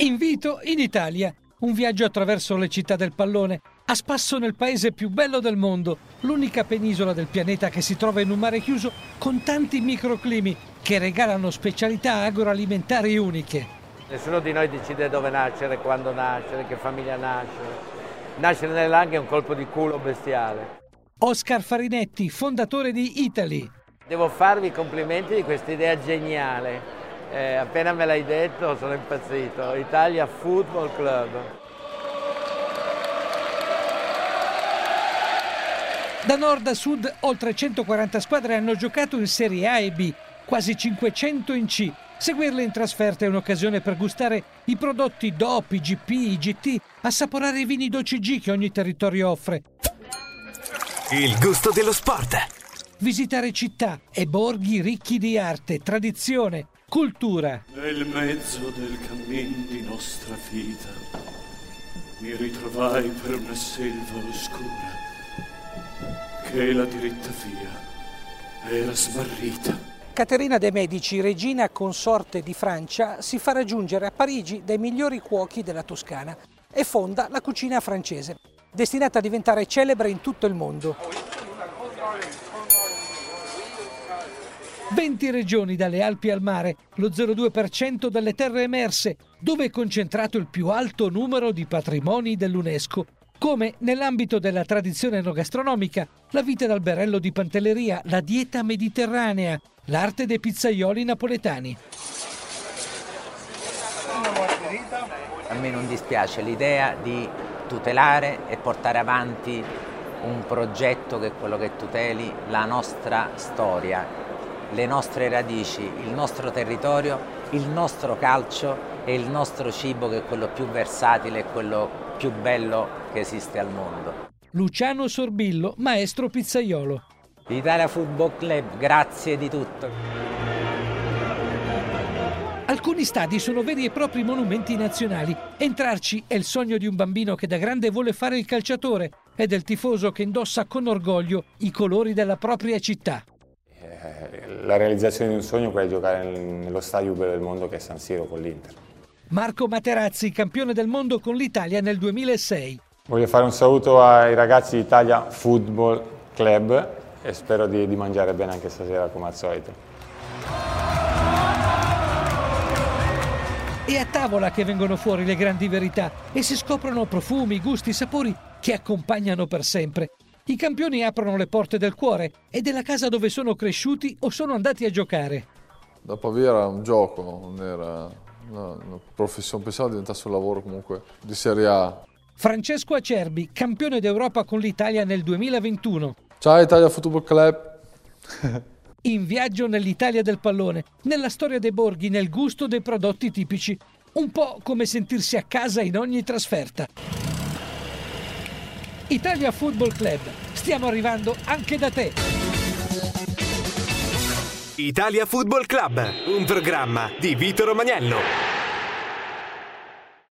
Invito in Italia. Un viaggio attraverso le città del pallone, a spasso nel paese più bello del mondo, l'unica penisola del pianeta che si trova in un mare chiuso con tanti microclimi che regalano specialità agroalimentari uniche. Nessuno di noi decide dove nascere, quando nascere, che famiglia nascere. Nascere nelle langhe è un colpo di culo bestiale. Oscar Farinetti, fondatore di Italy. Devo farvi i complimenti di questa idea geniale eh, appena me l'hai detto sono impazzito. Italia Football Club. Da nord a sud oltre 140 squadre hanno giocato in Serie A e B, quasi 500 in C. Seguirle in trasferta è un'occasione per gustare i prodotti DOP, IGP, IGT, assaporare i vini d'OCG che ogni territorio offre. Il gusto dello sport. Visitare città e borghi ricchi di arte, tradizione, Cultura. Nel mezzo del cammin di nostra vita mi ritrovai per una selva oscura che la diritta via era smarrita. Caterina de' Medici, regina consorte di Francia, si fa raggiungere a Parigi dai migliori cuochi della Toscana e fonda la cucina francese, destinata a diventare celebre in tutto il mondo. 20 regioni dalle Alpi al mare, lo 0,2% delle terre emerse, dove è concentrato il più alto numero di patrimoni dell'UNESCO, come nell'ambito della tradizione enogastronomica, la vita d'alberello di Pantelleria, la dieta mediterranea, l'arte dei pizzaioli napoletani. A me non dispiace l'idea di tutelare e portare avanti un progetto che è quello che tuteli la nostra storia, le nostre radici, il nostro territorio, il nostro calcio e il nostro cibo che è quello più versatile e quello più bello che esiste al mondo. Luciano Sorbillo, maestro pizzaiolo. Italia Football Club, grazie di tutto. Alcuni stadi sono veri e propri monumenti nazionali. Entrarci è il sogno di un bambino che da grande vuole fare il calciatore e del tifoso che indossa con orgoglio i colori della propria città la realizzazione di un sogno è quella di giocare nello stadio bello del mondo che è San Siro con l'Inter. Marco Materazzi, campione del mondo con l'Italia nel 2006. Voglio fare un saluto ai ragazzi di Italia Football Club e spero di, di mangiare bene anche stasera come al solito. È a tavola che vengono fuori le grandi verità e si scoprono profumi, gusti, sapori che accompagnano per sempre. I campioni aprono le porte del cuore e della casa dove sono cresciuti o sono andati a giocare. Da Pavia era un gioco, non era una, una professione, pensavo diventasse un lavoro comunque di Serie A. Francesco Acerbi, campione d'Europa con l'Italia nel 2021. Ciao Italia Football Club. In viaggio nell'Italia del pallone, nella storia dei borghi, nel gusto dei prodotti tipici. Un po' come sentirsi a casa in ogni trasferta. Italia Football Club. Stiamo arrivando anche da te. Italia Football Club, un programma di Vito Romagnello.